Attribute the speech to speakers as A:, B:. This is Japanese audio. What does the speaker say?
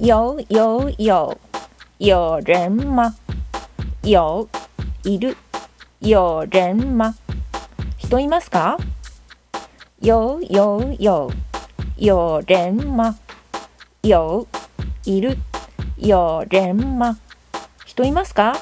A: 有有有有人吗？有いる有人吗？人いますか？有有有。有人吗？有いる有人吗？人いますか？